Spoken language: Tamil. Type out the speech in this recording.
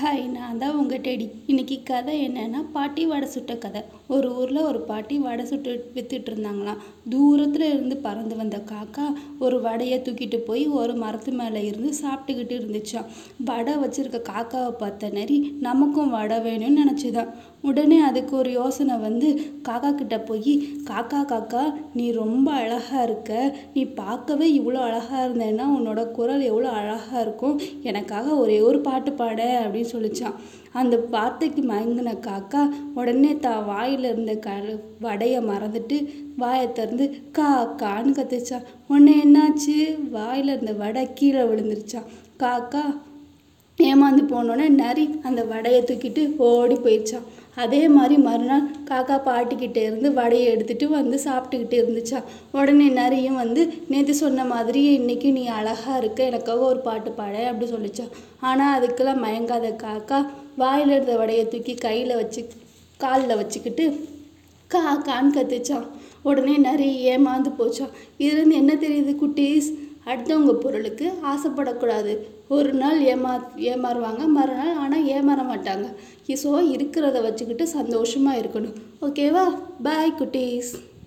ஹாய் நான் தான் உங்கள் டெடி. இன்றைக்கி கதை என்னன்னா பாட்டி வடை சுட்ட கதை. ஒரு ஊரில் ஒரு பாட்டி வடை சுட்டு வித்துட்டு இருந்தாங்களாம். தூரத்தில் இருந்து பறந்து வந்த காக்கா ஒரு வடையை தூக்கிட்டு போய் ஒரு மரத்து மேலே இருந்து சாப்பிட்டுக்கிட்டு இருந்துச்சாம். வடை வச்சுருக்க காக்காவை பார்த்த நரி நமக்கும் வடை வேணும்னு நினச்சிதான். உடனே அதுக்கு ஒரு யோசனை வந்து காக்கா கிட்ட போய் காக்கா காக்கா நீ ரொம்ப அழகாக இருக்க. நீ பார்க்கவே இவ்வளோ அழகாக இருந்தேன்னா உன்னோட குரல் எவ்வளோ அழகாக இருக்கும். எனக்காக ஒரே ஒரு பாட்டு பாட அப்படின்னு சொல்லிச்சான் அந்த வார்த்தைக்கு மயங்கின காக்கா உடனே தா வாயில் இருந்த க வடையை மறந்துட்டு வாயை திறந்து கா கான்னு கத்துச்சான் உடனே என்னாச்சு? வாயில் இருந்த வடை கீழே விழுந்துருச்சான் காக்கா ஏமாந்து போனோடனே நரி அந்த வடையை தூக்கிட்டு ஓடி போயிடுச்சான் அதே மாதிரி மறுநாள் காக்கா பாட்டிக்கிட்டே இருந்து வடையை எடுத்துட்டு வந்து சாப்பிட்டுக்கிட்டு இருந்துச்சான் உடனே நரியும் வந்து நேற்று சொன்ன மாதிரி இன்னைக்கு நீ அழகாக இருக்க எனக்காக ஒரு பாட்டு பாட அப்படி சொல்லிச்சான் ஆனால் அதுக்கெல்லாம் மயங்காத காக்கா வாயில் இருந்த வடையை தூக்கி கையில் வச்சு காலில் வச்சுக்கிட்டு கா கான்னு கத்துச்சான் உடனே நிறைய ஏமாந்து போச்சான் இதுலேருந்து என்ன தெரியுது குட்டீஸ்? அடுத்தவங்க பொருளுக்கு ஆசைப்படக்கூடாது. ஒரு நாள் ஏமா ஏமாறுவாங்க மறுநாள் ஆனால் ஏமாற மாட்டாங்க. ஸோ இருக்கிறத வச்சுக்கிட்டு சந்தோஷமாக இருக்கணும். ஓகேவா? பாய் குட்டீஸ்.